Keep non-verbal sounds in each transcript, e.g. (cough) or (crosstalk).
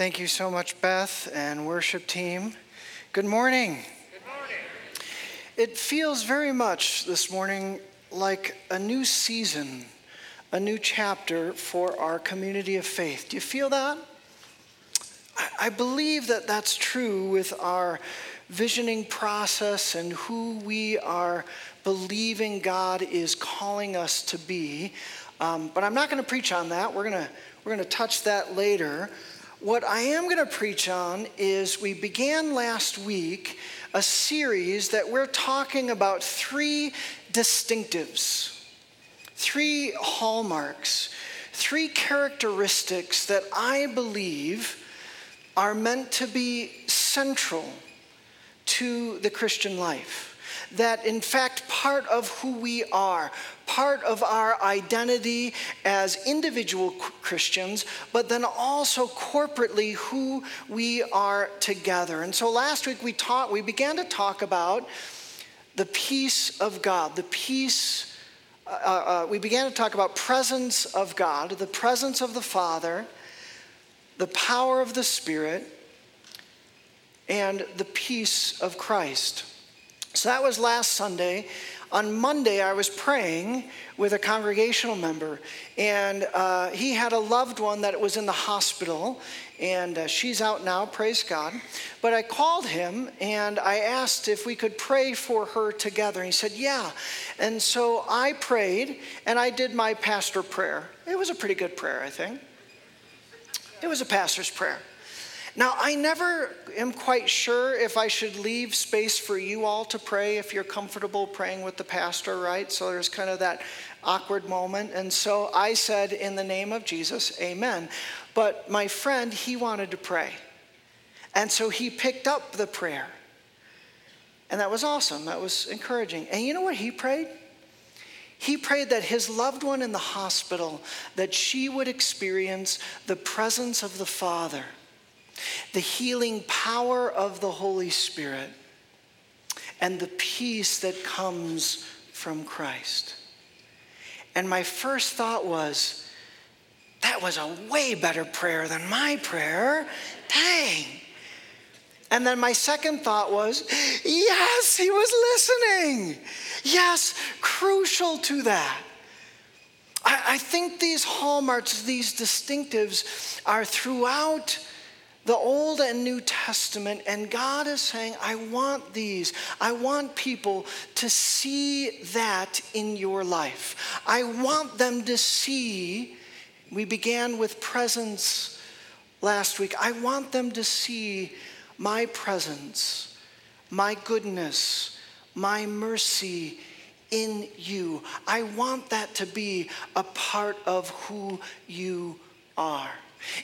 Thank you so much, Beth and worship team. Good morning. Good morning. It feels very much this morning like a new season, a new chapter for our community of faith. Do you feel that? I believe that that's true with our visioning process and who we are believing God is calling us to be. Um, but I'm not going to preach on that. We're going to we're going to touch that later. What I am going to preach on is we began last week a series that we're talking about three distinctives, three hallmarks, three characteristics that I believe are meant to be central to the Christian life. That, in fact, part of who we are, part of our identity as individual Christians, but then also corporately who we are together. And so last week we taught, we began to talk about the peace of God, the peace. Uh, uh, we began to talk about presence of God, the presence of the Father, the power of the Spirit, and the peace of Christ. So that was last Sunday. On Monday, I was praying with a congregational member, and uh, he had a loved one that was in the hospital, and uh, she's out now, praise God. But I called him and I asked if we could pray for her together. And he said, Yeah. And so I prayed, and I did my pastor prayer. It was a pretty good prayer, I think. It was a pastor's prayer. Now, I never am quite sure if I should leave space for you all to pray if you're comfortable praying with the pastor, right? So there's kind of that awkward moment. And so I said, in the name of Jesus, amen. But my friend, he wanted to pray. And so he picked up the prayer. And that was awesome. That was encouraging. And you know what he prayed? He prayed that his loved one in the hospital that she would experience the presence of the Father the healing power of the Holy Spirit, and the peace that comes from Christ. And my first thought was, that was a way better prayer than my prayer. Dang. And then my second thought was, yes, he was listening. Yes, crucial to that. I, I think these hallmarks, these distinctives, are throughout the Old and New Testament, and God is saying, I want these. I want people to see that in your life. I want them to see. We began with presence last week. I want them to see my presence, my goodness, my mercy in you. I want that to be a part of who you are.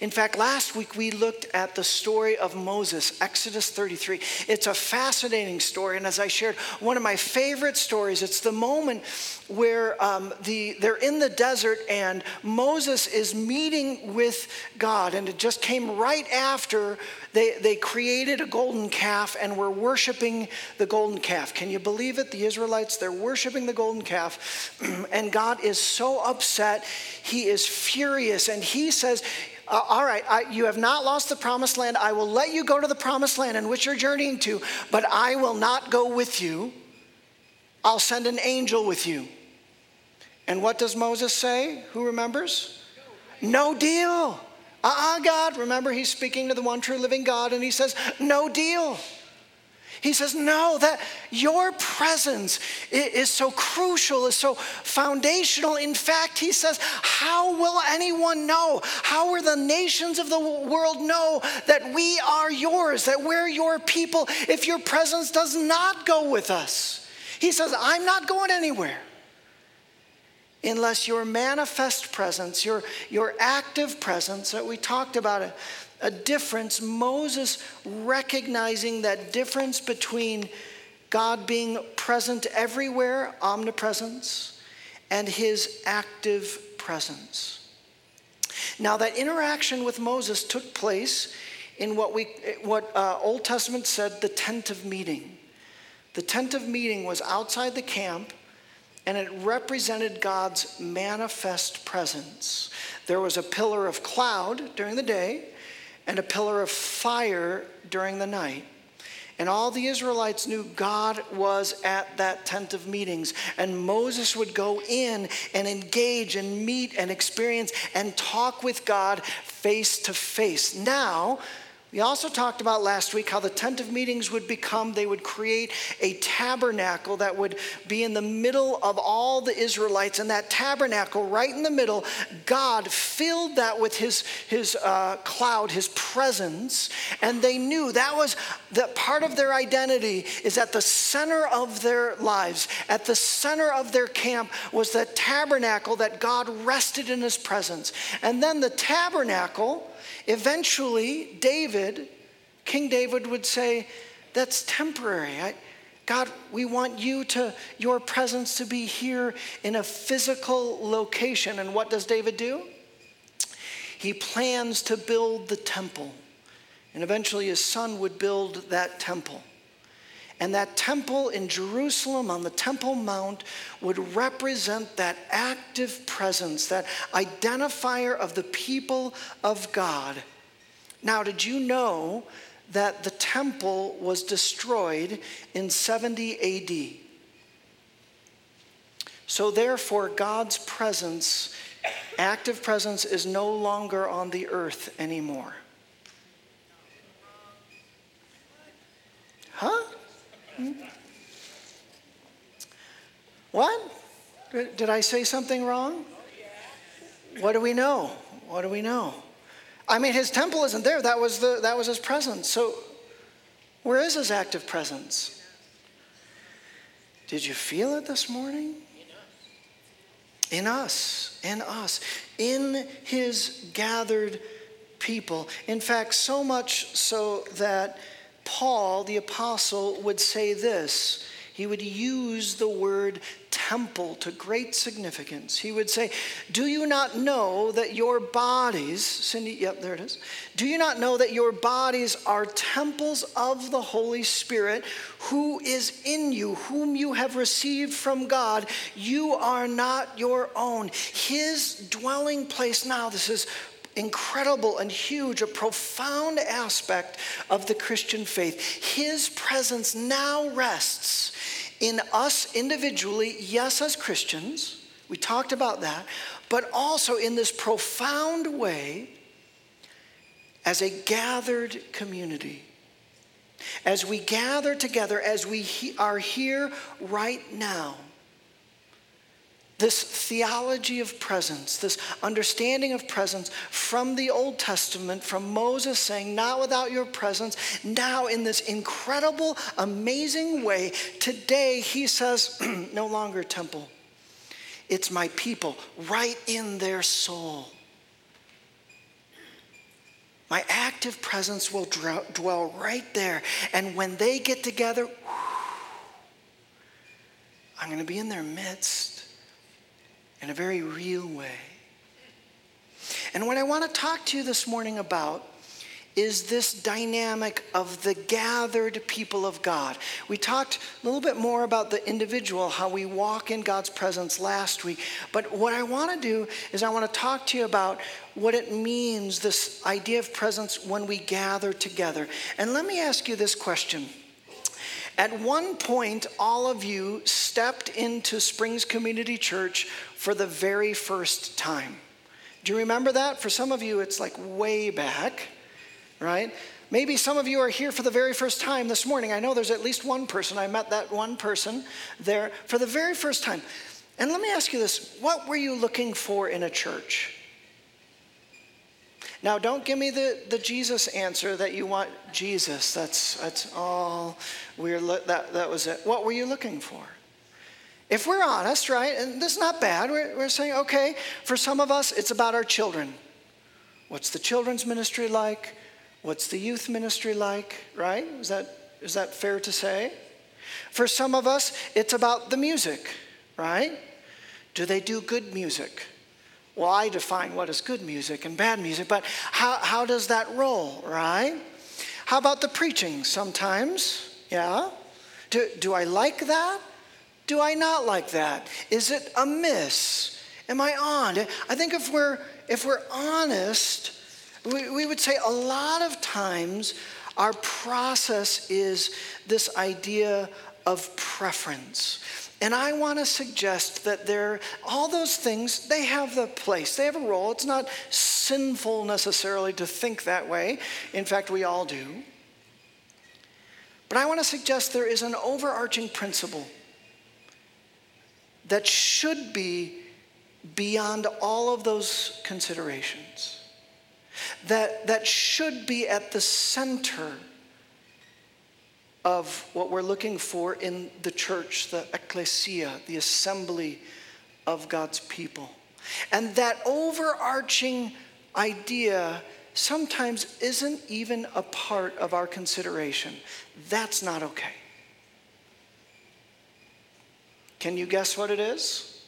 In fact, last week we looked at the story of Moses, Exodus 33. It's a fascinating story, and as I shared, one of my favorite stories. It's the moment where um, the, they're in the desert and Moses is meeting with God, and it just came right after they, they created a golden calf and were worshiping the golden calf. Can you believe it? The Israelites, they're worshiping the golden calf, (clears throat) and God is so upset. He is furious, and he says, uh, all right, I, you have not lost the promised land. I will let you go to the promised land in which you're journeying to, but I will not go with you. I'll send an angel with you. And what does Moses say? Who remembers? No deal. Ah, uh-uh, God. Remember, he's speaking to the one true living God, and he says, No deal. He says, No, that your presence is so crucial, is so foundational. In fact, he says, How will anyone know? How will the nations of the world know that we are yours, that we're your people, if your presence does not go with us? He says, I'm not going anywhere unless your manifest presence, your, your active presence that we talked about it a difference, Moses recognizing that difference between God being present everywhere, omnipresence, and his active presence. Now, that interaction with Moses took place in what, we, what uh, Old Testament said the tent of meeting. The tent of meeting was outside the camp and it represented God's manifest presence. There was a pillar of cloud during the day and a pillar of fire during the night. And all the Israelites knew God was at that tent of meetings. And Moses would go in and engage and meet and experience and talk with God face to face. Now, we also talked about last week how the tent of meetings would become, they would create a tabernacle that would be in the middle of all the Israelites. And that tabernacle, right in the middle, God filled that with his, his uh, cloud, his presence. And they knew that was that part of their identity is at the center of their lives, at the center of their camp was the tabernacle that God rested in his presence. And then the tabernacle, Eventually, David, King David would say, That's temporary. I, God, we want you to, your presence to be here in a physical location. And what does David do? He plans to build the temple. And eventually his son would build that temple. And that temple in Jerusalem on the Temple Mount would represent that active presence, that identifier of the people of God. Now, did you know that the temple was destroyed in 70 AD? So, therefore, God's presence, active presence, is no longer on the earth anymore. Huh? Hmm? What? Did I say something wrong? What do we know? What do we know? I mean, his temple isn't there. That was, the, that was his presence. So, where is his active presence? Did you feel it this morning? In us, in us, in his gathered people. In fact, so much so that Paul, the apostle, would say this. He would use the word temple to great significance. He would say, Do you not know that your bodies, Cindy, yep, there it is. Do you not know that your bodies are temples of the Holy Spirit who is in you, whom you have received from God? You are not your own. His dwelling place now, this is incredible and huge, a profound aspect of the Christian faith. His presence now rests in us individually, yes, as Christians. We talked about that, but also in this profound way as a gathered community. As we gather together, as we are here right now this theology of presence, this understanding of presence from the Old Testament, from Moses saying, Not without your presence, now in this incredible, amazing way, today he says, (clears throat) No longer temple. It's my people, right in their soul. My active presence will dwell right there. And when they get together, I'm going to be in their midst in a very real way. And what I want to talk to you this morning about is this dynamic of the gathered people of God. We talked a little bit more about the individual, how we walk in God's presence last week. But what I want to do is I want to talk to you about what it means, this idea of presence when we gather together. And let me ask you this question. At one point, all of you stepped into Springs Community Church for the very first time. Do you remember that? For some of you, it's like way back, right? Maybe some of you are here for the very first time this morning. I know there's at least one person. I met that one person there for the very first time. And let me ask you this what were you looking for in a church? Now, don't give me the, the Jesus answer that you want Jesus. That's, that's all we're, that, that was it. What were you looking for? If we're honest, right, and this is not bad, we're, we're saying, okay, for some of us, it's about our children. What's the children's ministry like? What's the youth ministry like, right? Is that, is that fair to say? For some of us, it's about the music, right? Do they do good music? Well, I define what is good music and bad music, but how, how does that roll, right? How about the preaching sometimes? Yeah? Do, do I like that? Do I not like that? Is it a miss? Am I on? I think if we're if we're honest, we we would say a lot of times our process is this idea of preference. And I want to suggest that there, all those things, they have the place, they have a role. It's not sinful necessarily to think that way. In fact, we all do. But I want to suggest there is an overarching principle that should be beyond all of those considerations, that, that should be at the center of what we're looking for in the church, the ecclesia, the assembly of God's people. And that overarching idea sometimes isn't even a part of our consideration. That's not okay. Can you guess what it is?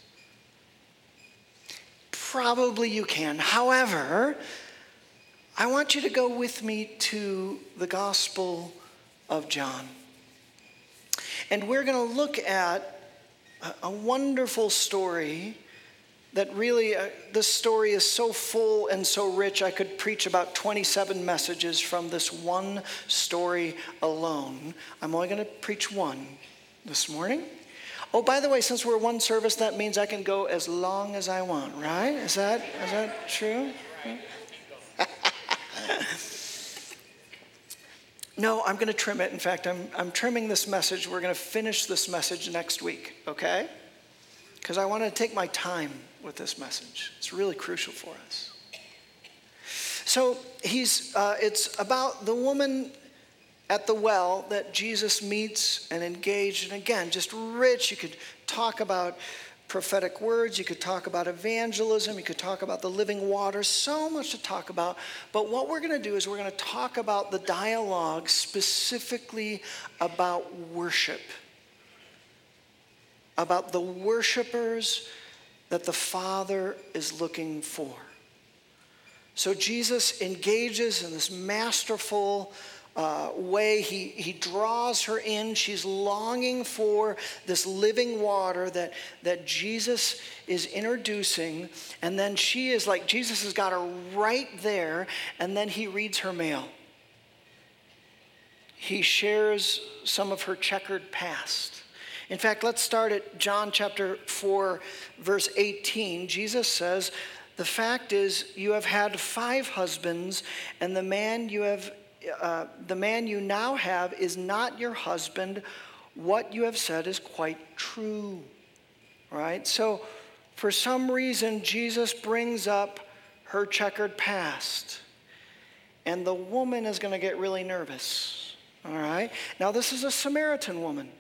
Probably you can. However, I want you to go with me to the Gospel of John. And we're going to look at a, wonderful story that really, uh, this story is so full and so rich, I could preach about 27 messages from this one story alone. I'm only going to preach one this morning. Oh, by the way, since we're one service, that means I can go as long as I want, right? Is that, is that true? (laughs) No, I'm going to trim it. In fact, I'm, I'm trimming this message. We're going to finish this message next week, okay? Because I want to take my time with this message. It's really crucial for us. So he's, uh, it's about the woman at the well that Jesus meets and engaged. And again, just rich. You could talk about prophetic words, you could talk about evangelism, you could talk about the living water, so much to talk about. But what we're going to do is we're going to talk about the dialogue specifically about worship, about the worshipers that the Father is looking for. So Jesus engages in this masterful uh, way. He, he draws her in. She's longing for this living water that, that Jesus is introducing. And then she is like, Jesus has got her right there. And then he reads her mail. He shares some of her checkered past. In fact, let's start at John chapter 4, verse 18. Jesus says, The fact is, you have had five husbands, and the man you have uh, the man you now have is not your husband. What you have said is quite true. Right? So, for some reason, Jesus brings up her checkered past. And the woman is going to get really nervous. All right? Now, this is a Samaritan woman.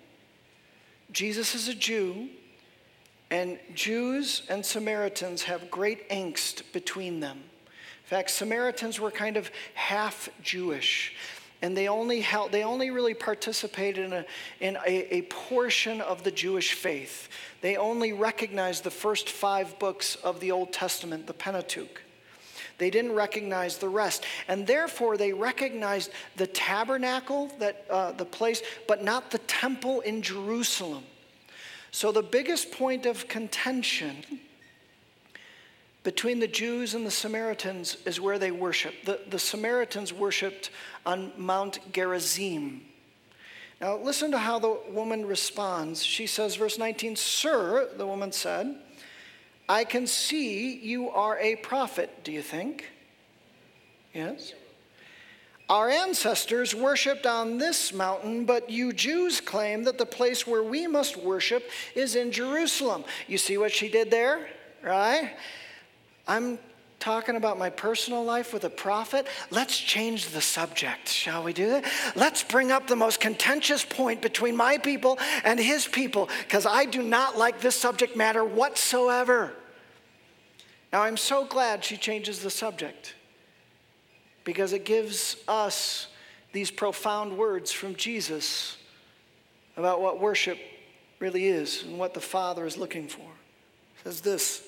Jesus is a Jew, and Jews and Samaritans have great angst between them. Fact, Samaritans were kind of half Jewish. And they only, held, they only really participated in, a, in a, a portion of the Jewish faith. They only recognized the first five books of the Old Testament, the Pentateuch. They didn't recognize the rest. And therefore, they recognized the tabernacle, that, uh, the place, but not the temple in Jerusalem. So, the biggest point of contention between the Jews and the Samaritans is where they worship. The, the Samaritans worshiped on Mount Gerizim. Now, listen to how the woman responds. She says, verse 19, Sir, the woman said, I can see you are a prophet, do you think? Yes? Our ancestors worshiped on this mountain, but you Jews claim that the place where we must worship is in Jerusalem. You see what she did there, right? I'm talking about my personal life with a prophet, let's change the subject. Shall we do that? Let's bring up the most contentious point between my people and his people, because I do not like this subject matter whatsoever. Now, I'm so glad she changes the subject because it gives us these profound words from Jesus about what worship really is and what the Father is looking for. It says this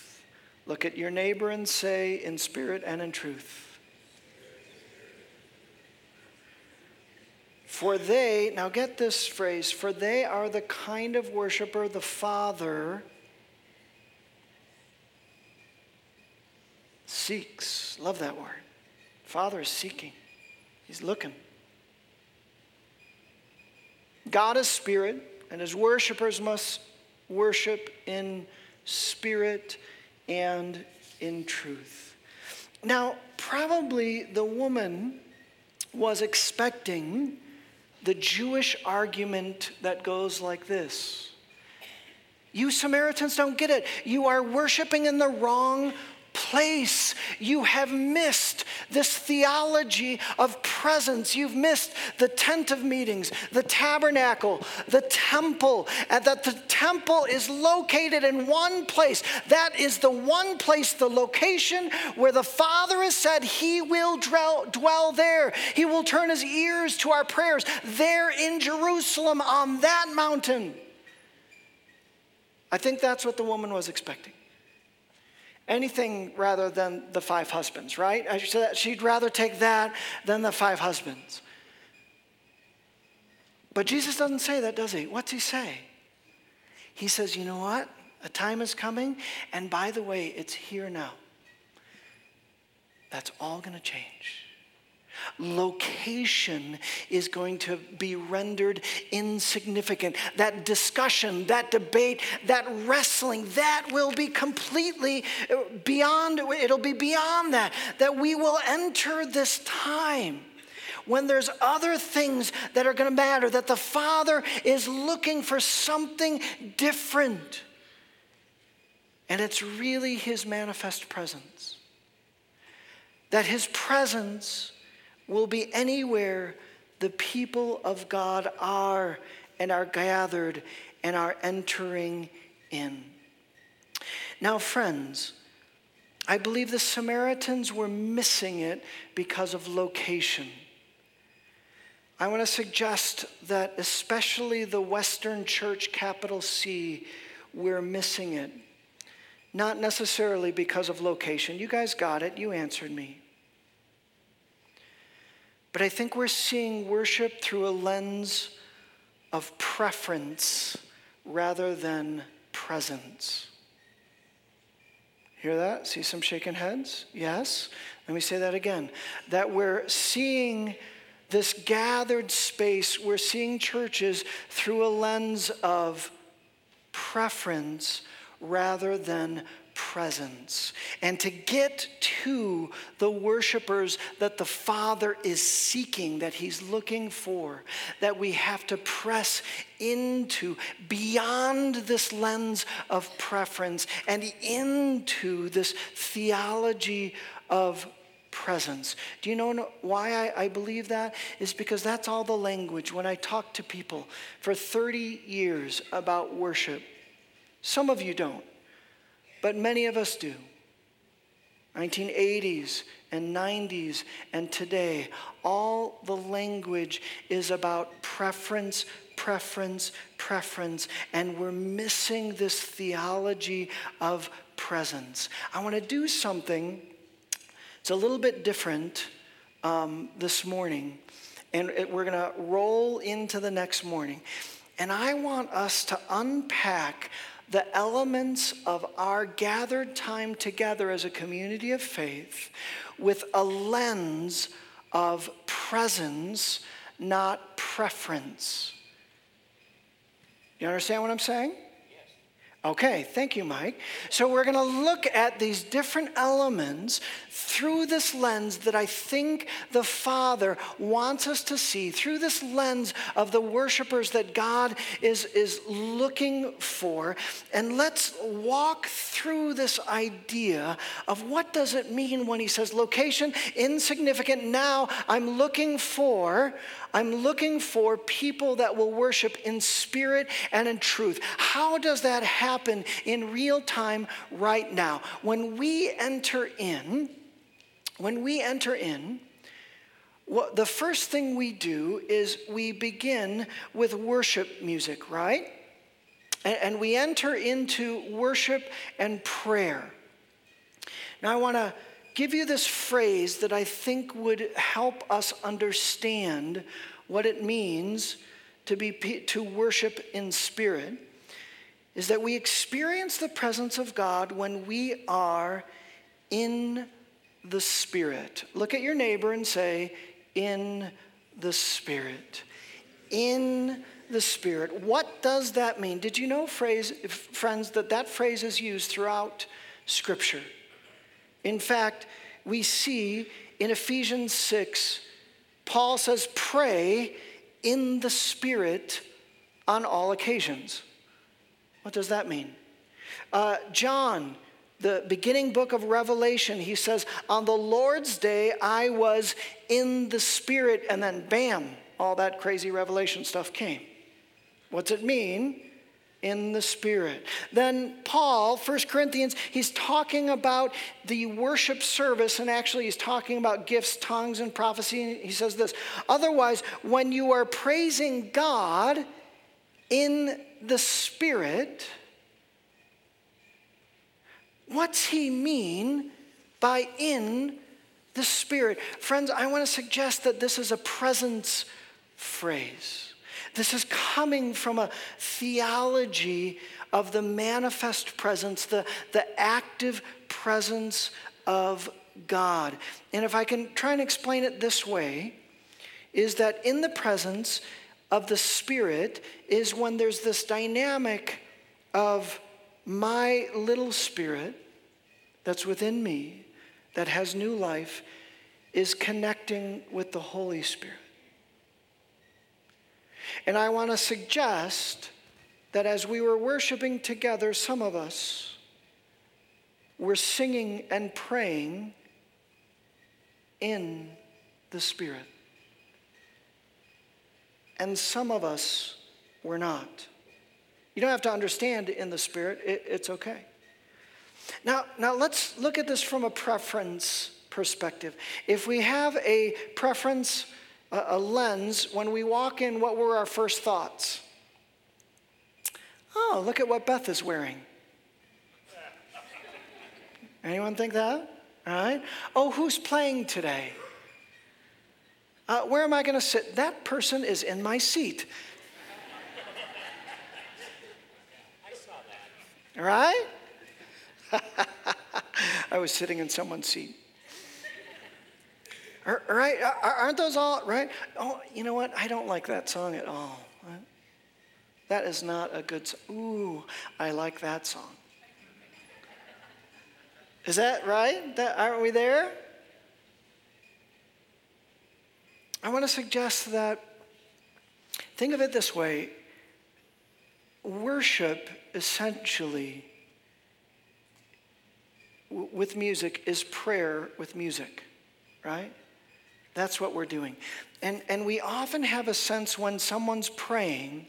Look at your neighbor and say, in spirit and in truth. For they, now get this phrase, for they are the kind of worshiper the Father seeks. Love that word. Father is seeking, He's looking. God is spirit, and his worshipers must worship in spirit and in truth. Now, probably the woman was expecting the Jewish argument that goes like this You Samaritans don't get it. You are worshiping in the wrong place. You have missed this theology of presence. You've missed the tent of meetings, the tabernacle, the temple, and that the temple is located in one place. That is the one place, the location where the Father has said He will dwell, there. He will turn His ears to our prayers there in Jerusalem on that mountain. I think that's what the woman was expecting anything rather than the five husbands, right? She'd rather take that than the five husbands. But Jesus doesn't say that, does he? What's he say? He says, you know what? A time is coming, and by the way, it's here now. That's all going to change. Location is going to be rendered insignificant. That discussion, that debate, that wrestling, that will be completely uh, beyond, it'll be beyond that. That we will enter this time when there's other things that are going to matter, that the Father is looking for something different. And it's really His manifest presence. That His presence will be anywhere the people of God are and are gathered and are entering in. Now, friends, I believe the Samaritans were missing it because of location. I want to suggest that, especially the Western Church, capital C, we're missing it. Not necessarily because of location. You guys got it, you answered me. But I think we're seeing worship through a lens of preference rather than presence. Hear that? See some shaking heads? Yes? Let me say that again. That we're seeing this gathered space, we're seeing churches through a lens of preference rather than presence and to get to the worshipers that the Father is seeking, that He's looking for, that we have to press into beyond this lens of preference and into this theology of presence. Do you know why I, I, believe that? Is because that's all the language. When I talk to people for 30 years about worship, some of you don't but many of us do. 1980s and 90s and today, all the language is about preference, preference, preference, and we're missing this theology of presence. I want to do something, it's a little bit different um, this morning, and it, we're going to roll into the next morning. And I want us to unpack the elements of our gathered time together as a community of faith with a lens of presence, not preference. You understand what I'm saying? Okay, thank you, Mike. So, we're going to look at these different elements through this lens that I think the Father wants us to see, through this lens of the worshipers that God is, is looking for. And let's walk through this idea of what does it mean when he says location insignificant. Now I'm looking for I'm looking for people that will worship in spirit and in truth. How does that happen in real time right now? When we enter in, when we enter in, what, the first thing we do is we begin with worship music, right? And, and we enter into worship and prayer. Now, I want to give you this phrase that I think would help us understand what it means to, be, to worship in spirit is that we experience the presence of God when we are in the Spirit. Look at your neighbor and say, In the Spirit. In the Spirit. What does that mean? Did you know, phrase, friends, that that phrase is used throughout Scripture? In fact, we see in Ephesians 6, Paul says, pray in the Spirit on all occasions. What does that mean? Uh, John, the beginning book of Revelation, he says, On the Lord's day, I was in the Spirit, and then bam, all that crazy Revelation stuff came. What's it mean? In the Spirit. Then Paul, 1 Corinthians, he's talking about the worship service, and actually he's talking about gifts, tongues, and prophecy. He says this Otherwise, when you are praising God in the Spirit, what's he mean by in the Spirit? Friends, I want to suggest that this is a presence phrase. This is coming from a theology of the manifest presence, the, the active presence of God. And if I can try and explain it this way, is that in the presence of the Spirit is when there's this dynamic of my little spirit that's within me that has new life is connecting with the Holy Spirit. And I want to suggest that as we were worshiping together, some of us were singing and praying in the Spirit. And some of us were not. You don't have to understand in the Spirit, it, it's okay. Now, now let's look at this from a preference perspective. If we have a preference a, lens, when we walk in, what were our first thoughts? Oh, look at what Beth is wearing. Anyone think that? All right. Oh, who's playing today? Uh, where am I going to sit? That person is in my seat. I saw that. All right? (laughs) I was sitting in someone's seat. Right? Aren't those all, right? Oh, you know what? I don't like that song at all. That is not a good song. Ooh, I like that song. Is that right? That, aren't we there? I want to suggest that, think of it this way worship essentially with music is prayer with music, right? That's what we're doing. And, and we often have a sense when someone's praying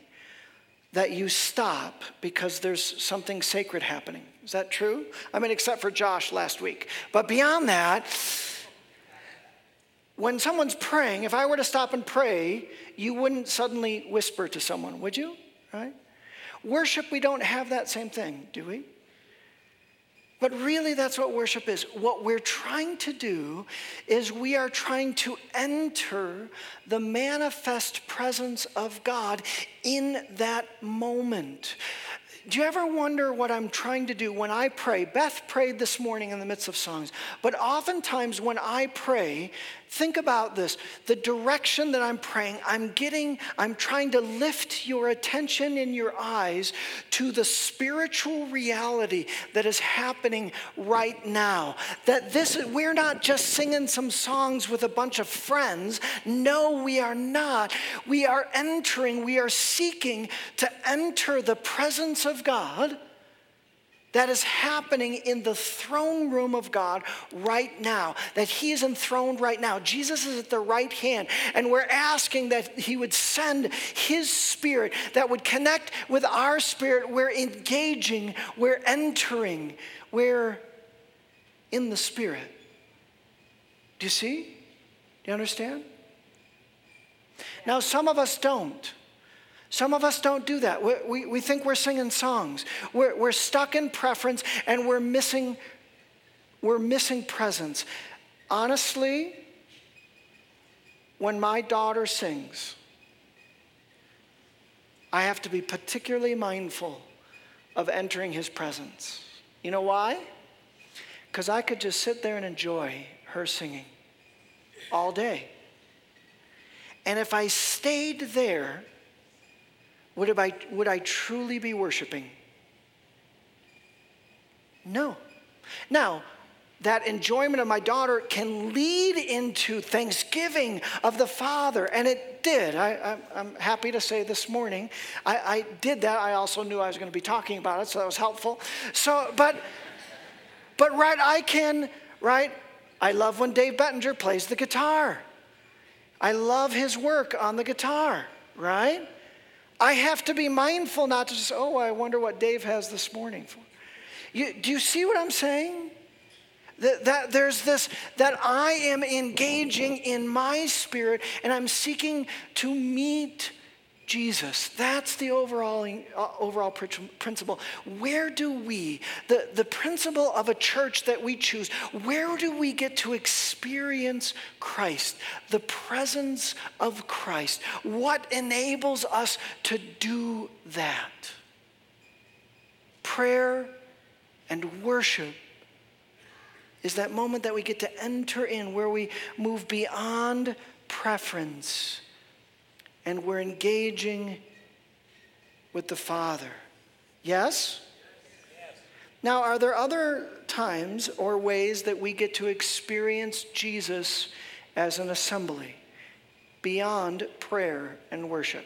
that you stop because there's something sacred happening. Is that true? I mean, except for Josh last week. But beyond that, when someone's praying, if I were to stop and pray, you wouldn't suddenly whisper to someone, would you? Right? Worship, we don't have that same thing, do we? But really, that's what worship is. What we're trying to do is we are trying to enter the manifest presence of God in that moment. do you ever wonder what I'm trying to do when I pray? Beth prayed this morning in the midst of songs, but oftentimes when I pray, think about this the direction that I'm praying, I'm getting, I'm trying to lift your attention in your eyes to the spiritual reality that is happening right now. That this, we're not just singing some songs with a bunch of friends. No, we are not. We are entering, we are seeking to enter the presence of God that is happening in the throne room of God right now, that He is enthroned right now. Jesus is at the right hand, and we're asking that He would send His Spirit that would connect with our spirit. We're engaging, we're entering, we're in the Spirit. Do you see? Do you understand? Now, some of us don't. Some of us don't do that. We, we, we, think we're singing songs. We're, we're stuck in preference and we're missing, we're missing presence. Honestly, when my daughter sings, I have to be particularly mindful of entering his presence. You know why? Because I could just sit there and enjoy her singing all day. And if I stayed there, would I, would I truly be worshiping? No. Now, that enjoyment of my daughter can lead into thanksgiving of the Father, and it did. I, am happy to say this morning, I, I, did that. I also knew I was going to be talking about it, so that was helpful. So, but, but right, I can, right? I love when Dave Bettinger plays the guitar. I love his work on the guitar, right? I have to be mindful not to just, oh, I wonder what Dave has this morning for. You, do you see what I'm saying? That, that there's this, that I am engaging in my spirit and I'm seeking to meet Jesus. That's the overall, uh, overall principle. Where do we, the, the principle of a church that we choose, where do we get to experience Christ, the presence of Christ? What enables us to do that? Prayer and worship is that moment that we get to enter in where we move beyond preference and we're engaging with the Father. Yes? Now, are there other times or ways that we get to experience Jesus as an assembly beyond prayer and worship?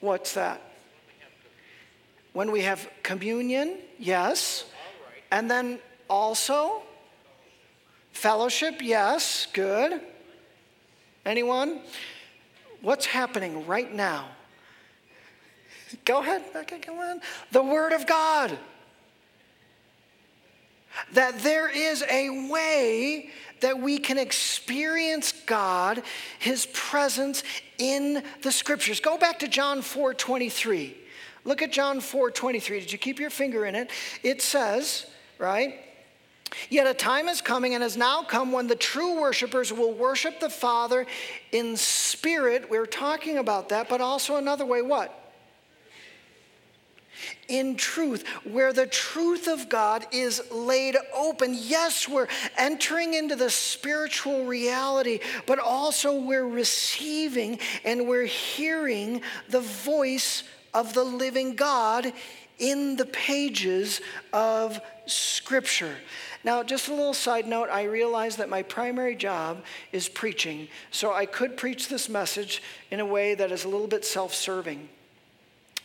What's that? When we have communion, yes. And then also fellowship, yes, good. Anyone? What's happening right now? Go ahead, Becca, come on. The Word of God. That there is a way that we can experience God, His presence in the Scriptures. Go back to John 4 23. Look at John 4 23. Did you keep your finger in it? It says, right? Yet a time is coming and has now come when the true worshipers will worship the Father in spirit. We are talking about that, but also another way what? In truth, where the truth of God is laid open. Yes, we're entering into the spiritual reality, but also we're receiving and we're hearing the voice of the living God in the pages of Scripture. Now, just a little side note I realize that my primary job is preaching, so I could preach this message in a way that is a little bit self serving,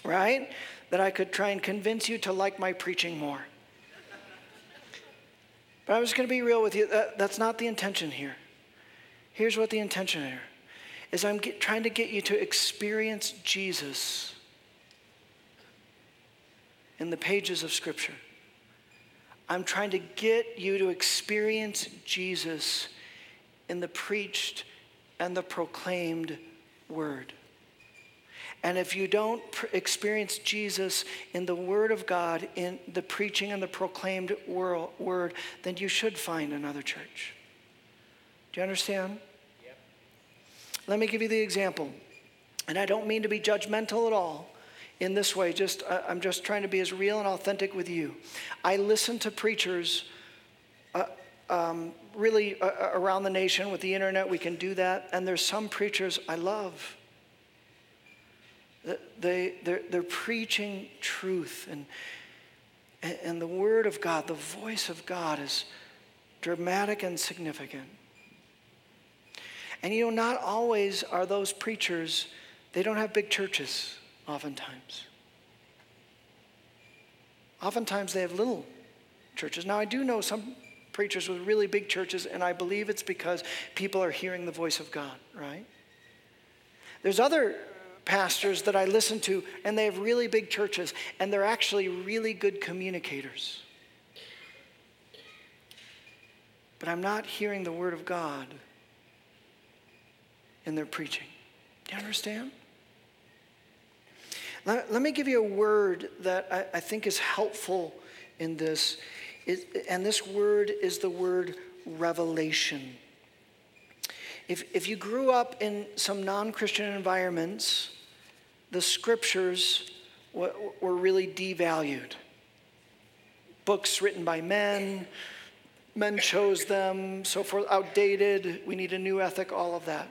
right? That I could try and convince you to like my preaching more. But I'm just going to be real with you. That, that's not the intention here. Here's what the intention here is I'm get, trying to get you to experience Jesus in the pages of Scripture. I'm trying to get you to experience Jesus in the preached and the proclaimed word. And if you don't pr- experience Jesus in the Word of God, in the preaching and the proclaimed wor- word, then you should find another church. Do you understand? Yep. Let me give you the example. And I don't mean to be judgmental at all in this way, just I'm just trying to be as real and authentic with you. I listen to preachers uh, um, really uh, uh, around the nation with the internet, we can do that. And there's some preachers I love. They, they're, they're preaching truth and, and the word of God, the voice of God is dramatic and significant. And you know, not always are those preachers, they don't have big churches, oftentimes. Oftentimes they have little churches. Now, I do know some preachers with really big churches, and I believe it's because people are hearing the voice of God, right? There's other pastors that I listen to, and they have really big churches, and they're actually really good communicators. But I'm not hearing the word of God in their preaching. Do you understand? Let, let me give you a word that I, I think is helpful in this. It, and this word is the word revelation. If, if you grew up in some non Christian environments, the scriptures w- were really devalued. Books written by men, men chose them, so forth, outdated, we need a new ethic, all of that.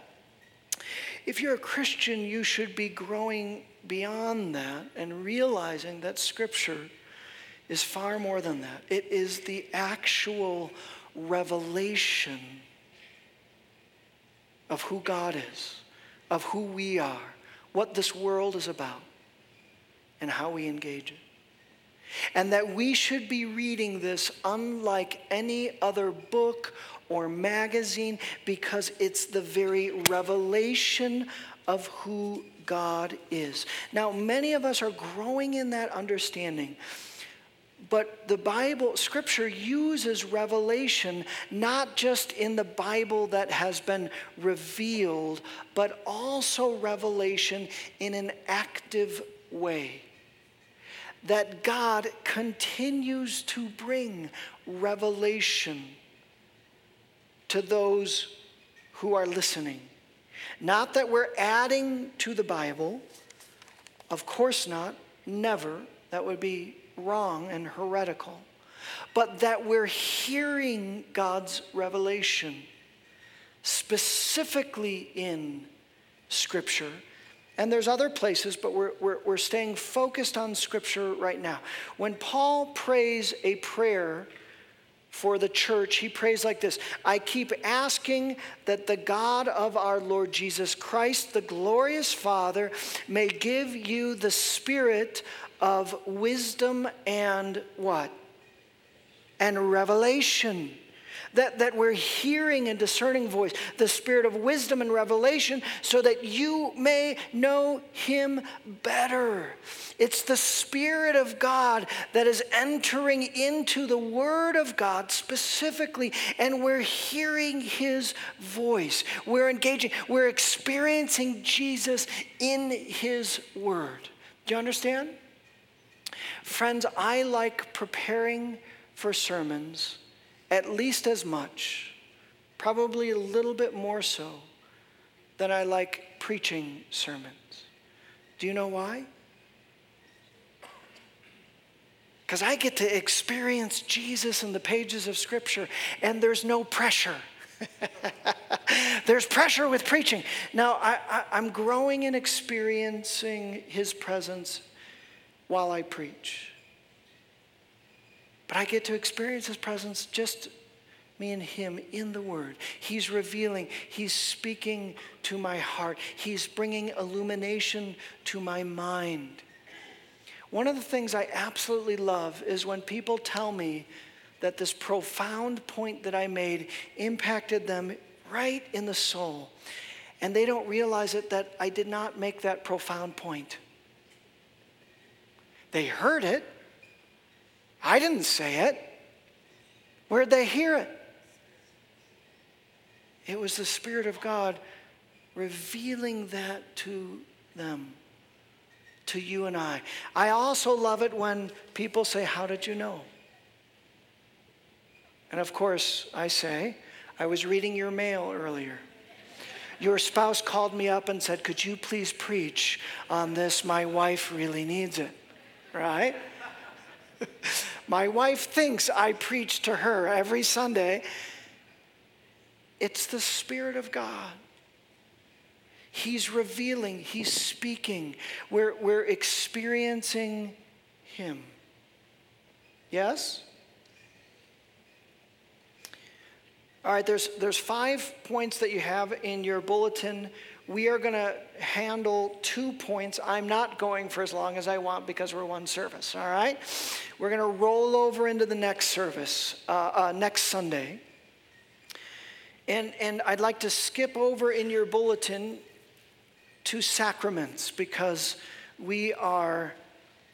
If you're a Christian, you should be growing beyond that and realizing that Scripture is far more than that. It is the actual revelation of who God is, of who we are, what this world is about, and how we engage it. And that we should be reading this unlike any other book or magazine because it's the very revelation of who God is. Now, many of us are growing in that understanding. But the Bible, Scripture uses revelation not just in the Bible that has been revealed, but also revelation in an active way that God continues to bring revelation to those who are listening. Not that we're adding to the Bible, of course not, never. That would be wrong and heretical. But that we're hearing God's revelation specifically in Scripture and there's other places, but we're, we're, we're staying focused on Scripture right now. When Paul prays a prayer for the church, he prays like this I keep asking that the God of our Lord Jesus Christ, the glorious Father, may give you the spirit of wisdom and what? And revelation that, that we're hearing and discerning voice, the spirit of wisdom and revelation, so that you may know him better. It's the Spirit of God that is entering into the Word of God specifically, and we're hearing His voice. We're engaging, we're experiencing Jesus in His Word. Do you understand? Friends, I like preparing for sermons at least as much, probably a little bit more so, than I like preaching sermons. Do you know why? Because I get to experience Jesus in the pages of Scripture, and there's no pressure. (laughs) There's pressure with preaching. Now, I, am growing and experiencing His presence while I preach. But I get to experience His presence just me and Him in the Word. He's revealing, He's speaking to my heart, He's bringing illumination to my mind. One of the things I absolutely love is when people tell me that this profound point that I made impacted them right in the soul. And they don't realize it that I did not make that profound point. They heard it, I didn't say it. Where'd they hear it? It was the Spirit of God revealing that to them, to you and I. I also love it when people say, How did you know? And of course, I say, I was reading your mail earlier. your spouse called me up and said, Could you please preach on this? My wife really needs it, right? My wife thinks I preach to her every Sunday. It's the Spirit of God. He's revealing, He's speaking. We're, we're experiencing Him. Yes? All right, there's, there's five points that you have in your bulletin. We are going to handle two points. I'm not going for as long as I want because we're one service, all right? We're going to roll over into the next service, uh, uh, next Sunday. And, and I'd like to skip over in your bulletin to sacraments because we are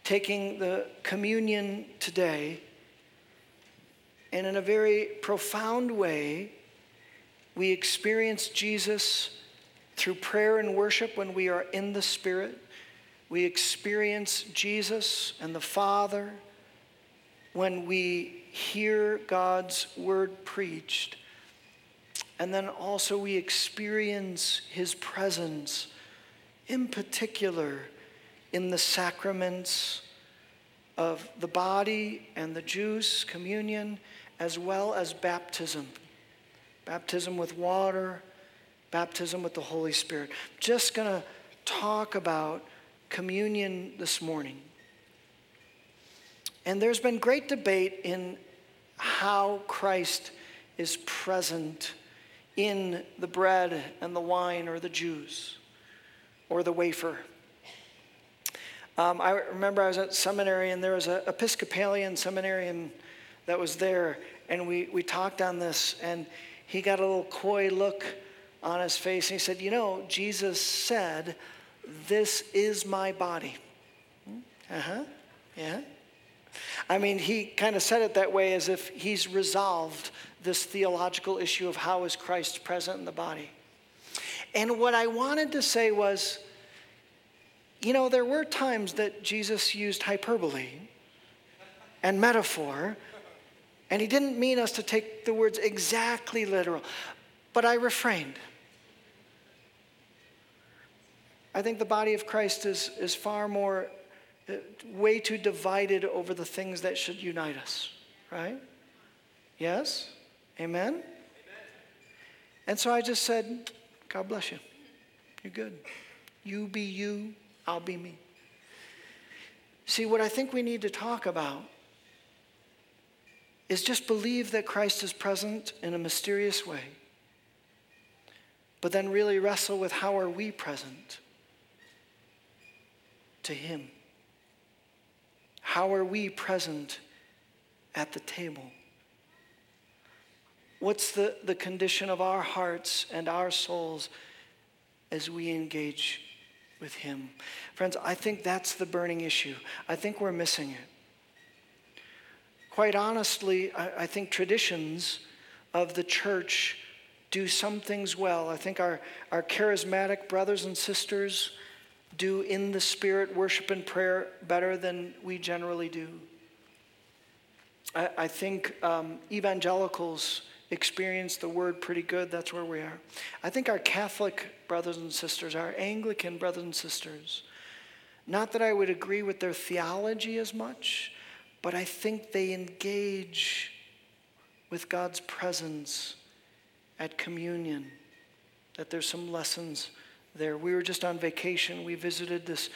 taking the communion today and in a very profound way, we experience Jesus through prayer and worship when we are in the Spirit. We experience Jesus and the Father when we hear God's word preached. And then also we experience his presence, in particular in the sacraments of the body and the juice, communion, as well as baptism baptism with water, baptism with the Holy Spirit. Just going to talk about communion this morning. And there's been great debate in how Christ is present in the bread and the wine or the juice or the wafer. Um, I remember I was at seminary and there was an Episcopalian seminarian that was there, and we, we talked on this, and he got a little coy look on his face, and he said, You know, Jesus said, This is my body. Hmm? Uh huh, yeah. I mean, he kind of said it that way as if he's resolved this theological issue of how is Christ present in the body. And what I wanted to say was, you know, there were times that Jesus used hyperbole and metaphor and he didn't mean us to take the words exactly literal, but I refrained. I think the body of Christ is, is far more, uh, way too divided over the things that should unite us, right? Yes? Amen? Amen? And so I just said, God bless you. You're good. You be you, I'll be me. See, what I think we need to talk about is just believe that Christ is present in a mysterious way, but then really wrestle with how are we present to Him? How are we present at the table? What's the, the condition of our hearts and our souls as we engage with Him? Friends, I think that's the burning issue. I think we're missing it quite honestly, I, I think traditions of the church do some things well. I think our, our charismatic brothers and sisters do in the spirit worship and prayer better than we generally do. I, I think um, evangelicals experience the word pretty good. That's where we are. I think our Catholic brothers and sisters, our Anglican brothers and sisters, not that I would agree with their theology as much, but I think they engage with God's presence at communion, that there's some lessons there. We were just on vacation. We visited this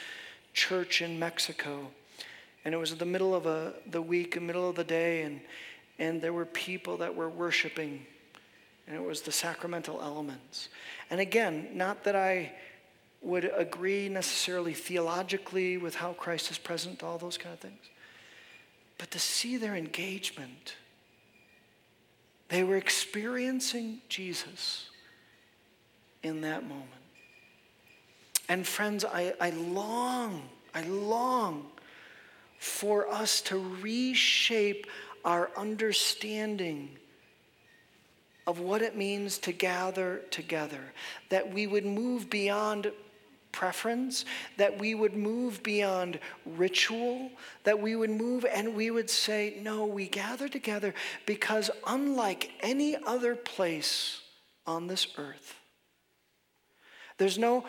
church in Mexico, and it was in the middle of a, the week, the middle of the day, and, and there were people that were worshiping, and it was the sacramental elements. And again, not that I would agree necessarily theologically with how Christ is present, all those kind of things but to see their engagement. They were experiencing Jesus in that moment. And friends, I, I long, I long for us to reshape our understanding of what it means to gather together, that we would move beyond preference, that we would move beyond ritual, that we would move and we would say, no, we gather together because unlike any other place on this earth, There's no,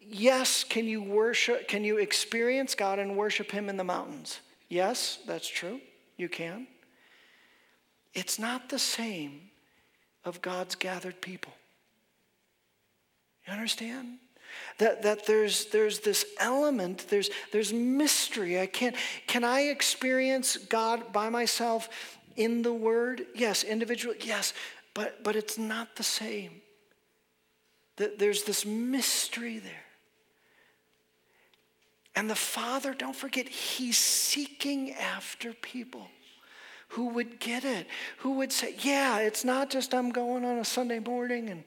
yes, can you worship, can you experience God and worship Him in the mountains? Yes, that's true. You can. It's not the same of God's gathered people. You understand? That, that there's, there's this element, there's, there's mystery. I can't, can I experience God by myself in the Word? Yes. individually, Yes. But, but it's not the same. That there's this mystery there. And the Father, don't forget, He's seeking after people who would get it, who would say, Yeah, it's not just I'm going on a Sunday morning and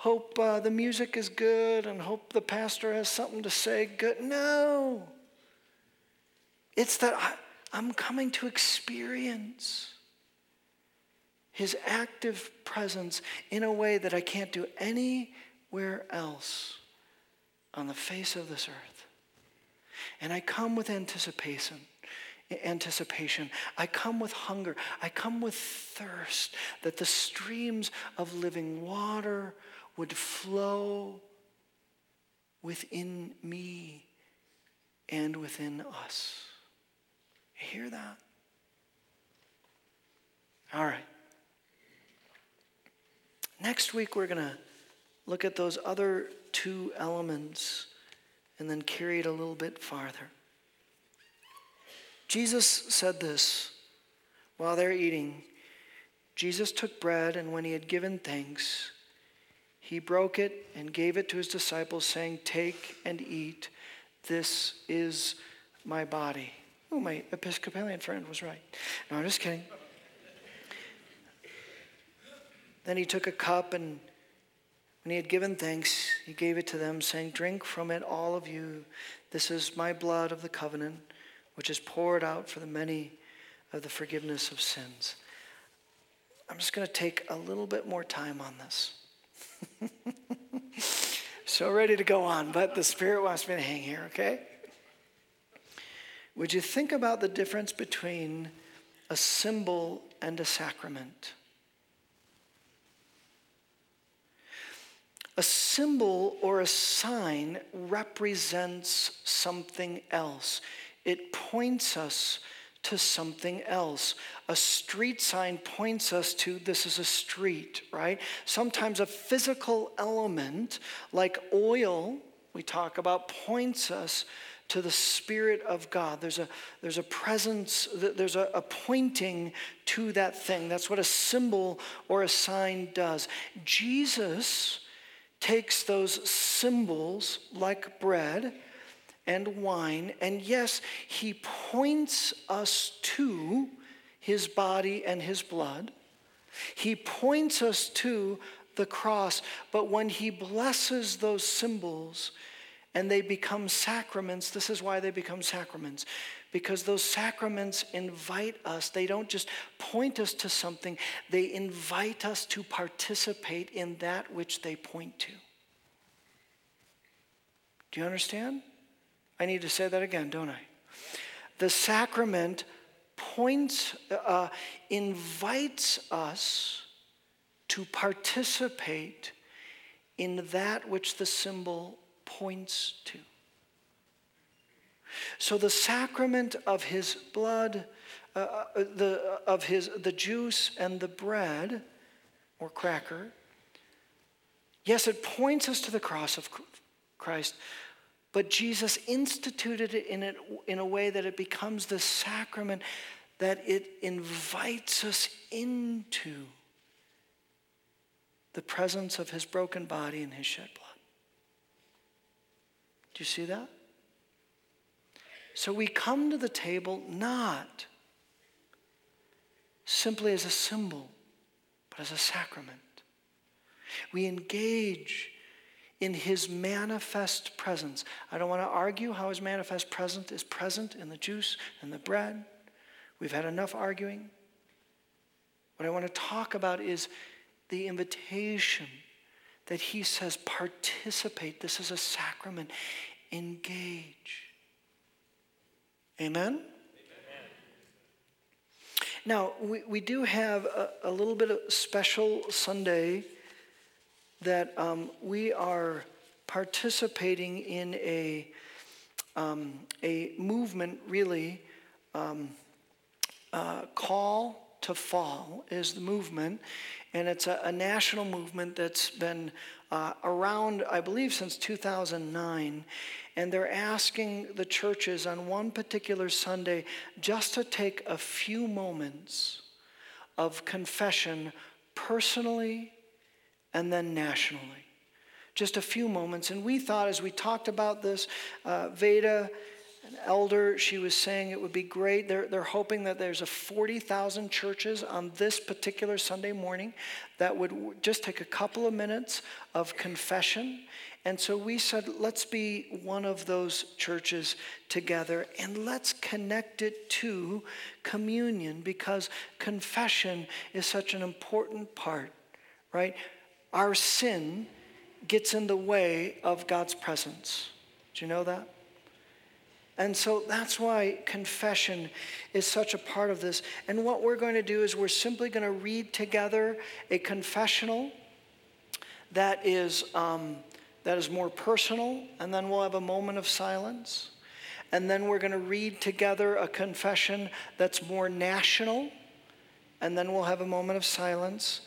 hope uh, the music is good and hope the pastor has something to say good. No. It's that I, I'm coming to experience his active presence in a way that I can't do anywhere else on the face of this earth. And I come with anticipation. Anticipation. I come with hunger. I come with thirst that the streams of living water would flow within me and within us. You hear that? All right. Next week, we're going to look at those other two elements and then carry it a little bit farther. Jesus said this while they're eating. Jesus took bread, and when he had given thanks, he broke it and gave it to his disciples, saying, Take and eat. This is my body. Oh, my Episcopalian friend was right. No, I'm just kidding. Then he took a cup, and when he had given thanks, he gave it to them, saying, Drink from it, all of you. This is my blood of the covenant, which is poured out for the many of the forgiveness of sins. I'm just going to take a little bit more time on this. (laughs) so ready to go on, but the Spirit wants me to hang here, okay? Would you think about the difference between a symbol and a sacrament? A symbol or a sign represents something else. It points us to something else. A street sign points us to this is a street, right? Sometimes a physical element like oil, we talk about, points us to the Spirit of God. There's a, there's a presence, there's a, a pointing to that thing. That's what a symbol or a sign does. Jesus takes those symbols like bread and wine, and yes, he points us to his body and his blood. He points us to the cross, but when he blesses those symbols and they become sacraments, this is why they become sacraments. Because those sacraments invite us, they don't just point us to something, they invite us to participate in that which they point to. Do you understand? I need to say that again, don't I? The sacrament points, uh, invites us to participate in that which the symbol points to. So the sacrament of his blood, uh, uh the, of his, the juice and the bread or cracker, yes, it points us to the cross of Christ. But Jesus instituted it in, it in a way that it becomes the sacrament that it invites us into the presence of his broken body and his shed blood. Do you see that? So we come to the table not simply as a symbol, but as a sacrament. We engage in his manifest presence. I don't want to argue how his manifest presence is present in the juice and the bread. We've had enough arguing. What I want to talk about is the invitation that he says, participate. This is a sacrament. Engage. Amen? Amen. Now, we, we do have a, a little bit of special Sunday that um, we are participating in a, um, a movement, really. Um, uh, call to fall is the movement, and it's a, a national movement that's been uh, around, I believe, since 2009. And they're asking the churches on one particular Sunday just to take a few moments of confession personally and then nationally. Just a few moments. And we thought as we talked about this, uh, Veda, an elder, she was saying it would be great. They're, they're hoping that there's a 40,000 churches on this particular Sunday morning that would just take a couple of minutes of confession. And so we said, let's be one of those churches together and let's connect it to communion because confession is such an important part, right? Our sin gets in the way of God's presence. Do you know that? And so that's why confession is such a part of this. And what we're going to do is we're simply going to read together a confessional that is, um, that is more personal, and then we'll have a moment of silence. And then we're going to read together a confession that's more national, and then we'll have a moment of silence,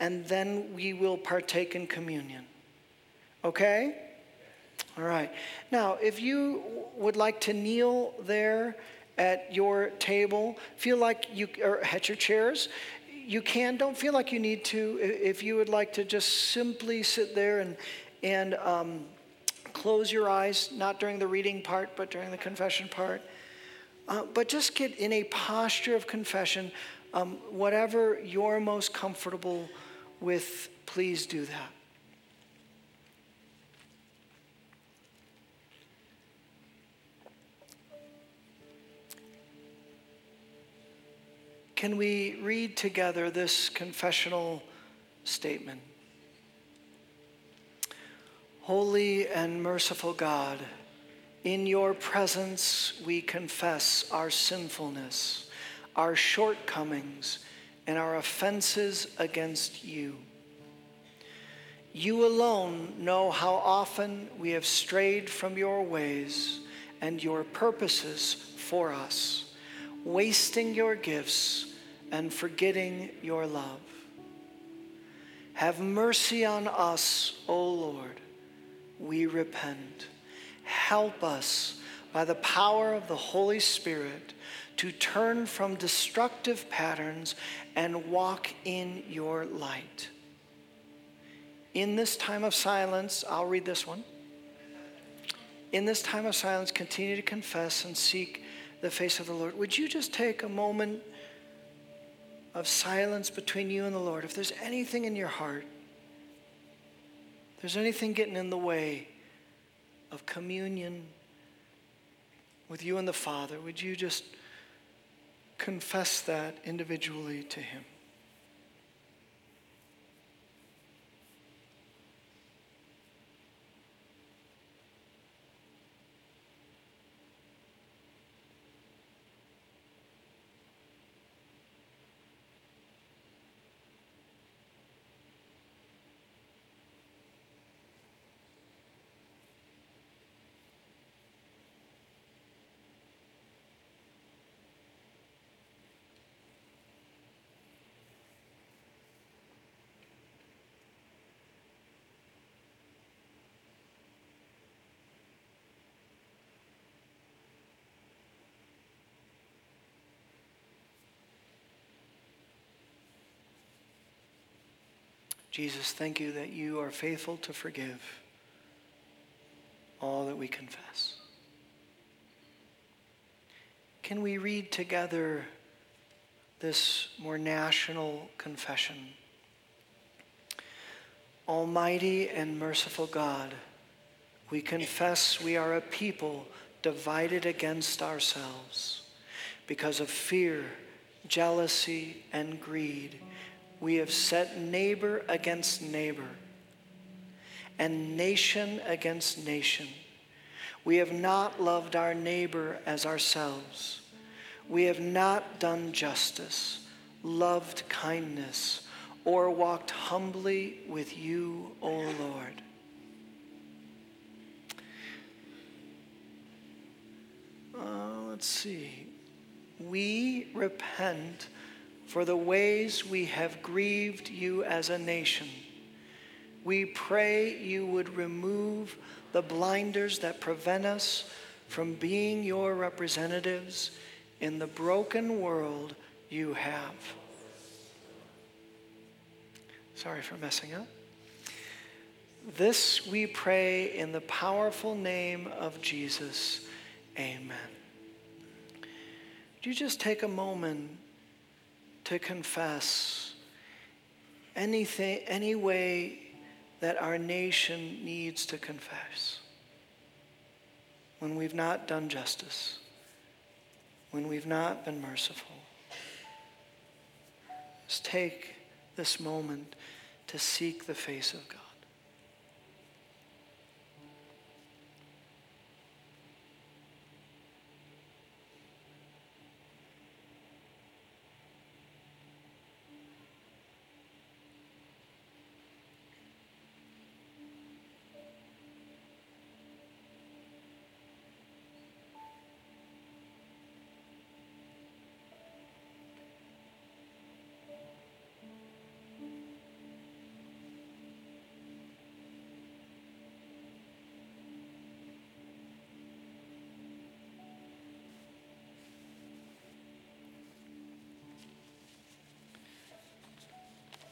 and then we will partake in communion. Okay? All right. Now, if you would like to kneel there at your table, feel like you are at your chairs, you can. Don't feel like you need to. If you would like to just simply sit there and and um, close your eyes, not during the reading part, but during the confession part. Uh, but just get in a posture of confession. Um, whatever you're most comfortable with, please do that. Can we read together this confessional statement? Holy and merciful God, in your presence we confess our sinfulness, our shortcomings, and our offenses against you. You alone know how often we have strayed from your ways and your purposes for us, wasting your gifts and forgetting your love. Have mercy on us, O Lord. We repent. Help us by the power of the Holy Spirit to turn from destructive patterns and walk in your light. In this time of silence, I'll read this one. In this time of silence, continue to confess and seek the face of the Lord. Would you just take a moment? of silence between you and the Lord, if there's anything in your heart, there's anything getting in the way of communion with you and the Father, would you just confess that individually to Him? Jesus, thank you that you are faithful to forgive all that we confess. Can we read together this more national confession? Almighty and merciful God, we confess we are a people divided against ourselves because of fear, jealousy, and greed we have set neighbor against neighbor and nation against nation. We have not loved our neighbor as ourselves. We have not done justice, loved kindness, or walked humbly with you, O Lord. Uh, let's see. We repent for the ways we have grieved you as a nation. We pray you would remove the blinders that prevent us from being your representatives in the broken world you have. Sorry for messing up. This we pray in the powerful name of Jesus. Amen. Would you just take a moment to confess anything, any way that our nation needs to confess? When we've not done justice, when we've not been merciful. Just take this moment to seek the face of God.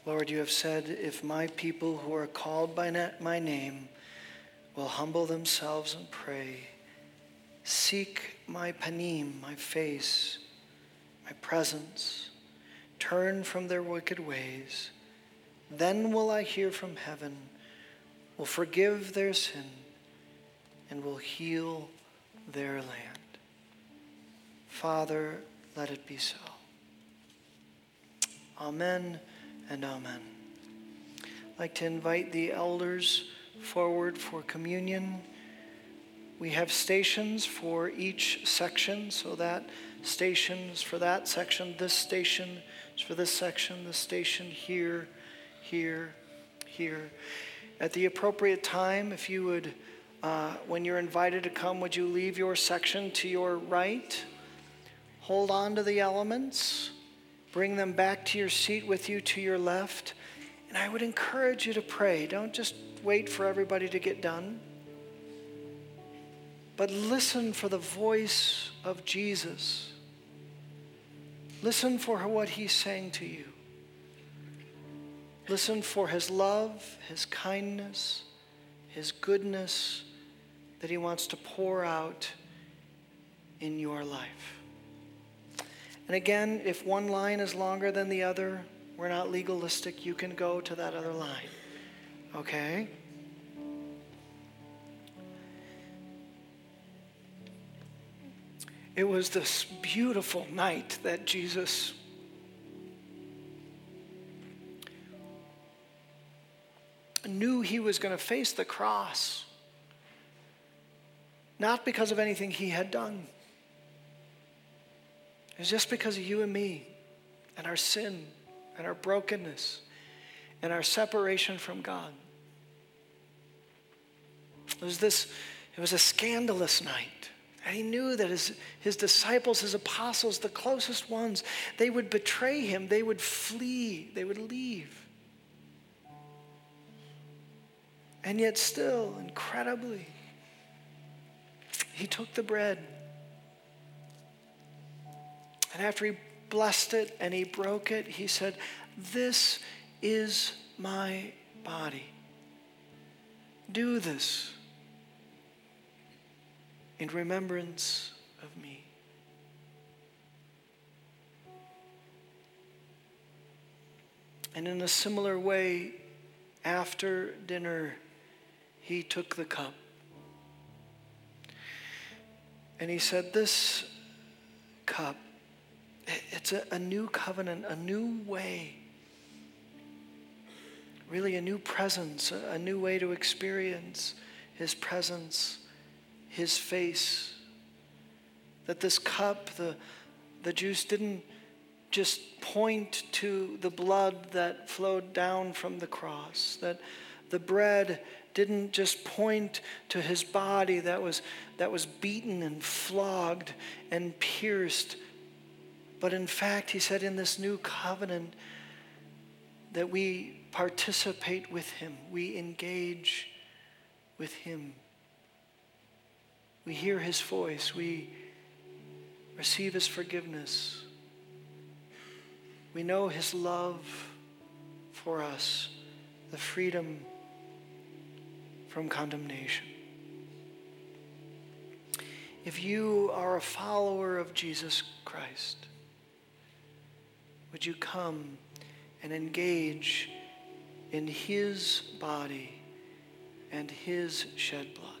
Lord, you have said, if my people who are called by my name will humble themselves and pray, seek my panim, my face, my presence, turn from their wicked ways, then will I hear from heaven, will forgive their sin, and will heal their land. Father, let it be so. Amen and amen. I'd like to invite the elders forward for communion. We have stations for each section, so that stations for that section, this station is for this section, this station here, here, here. At the appropriate time, if you would, uh, when you're invited to come, would you leave your section to your right? Hold on to the elements. Bring them back to your seat with you to your left. And I would encourage you to pray. Don't just wait for everybody to get done, but listen for the voice of Jesus. Listen for what he's saying to you. Listen for his love, his kindness, his goodness that he wants to pour out in your life. And again, if one line is longer than the other, we're not legalistic. You can go to that other line. Okay? It was this beautiful night that Jesus knew he was going to face the cross, not because of anything he had done it's just because of you and me and our sin and our brokenness and our separation from God. It was this, it was a scandalous night. And he knew that his, his disciples, his apostles, the closest ones, they would betray him, they would flee, they would leave. And yet, still, incredibly, he took the bread and after he blessed it and he broke it, he said, This is my body. Do this in remembrance of me. And in a similar way, after dinner, he took the cup. And he said, This cup it's a, a new covenant, a new way. Really, a new presence, a, new way to experience His presence, His face. That this cup, the, the juice didn't just point to the blood that flowed down from the cross, that The bread didn't just point to his body that was, that was beaten and flogged and pierced, but in fact, he said, in this new covenant, that we participate with him, we engage with him. We hear his voice, we receive his forgiveness, we know his love for us, the freedom from condemnation. If you are a follower of Jesus Christ, would you come and engage in his body and his shed blood?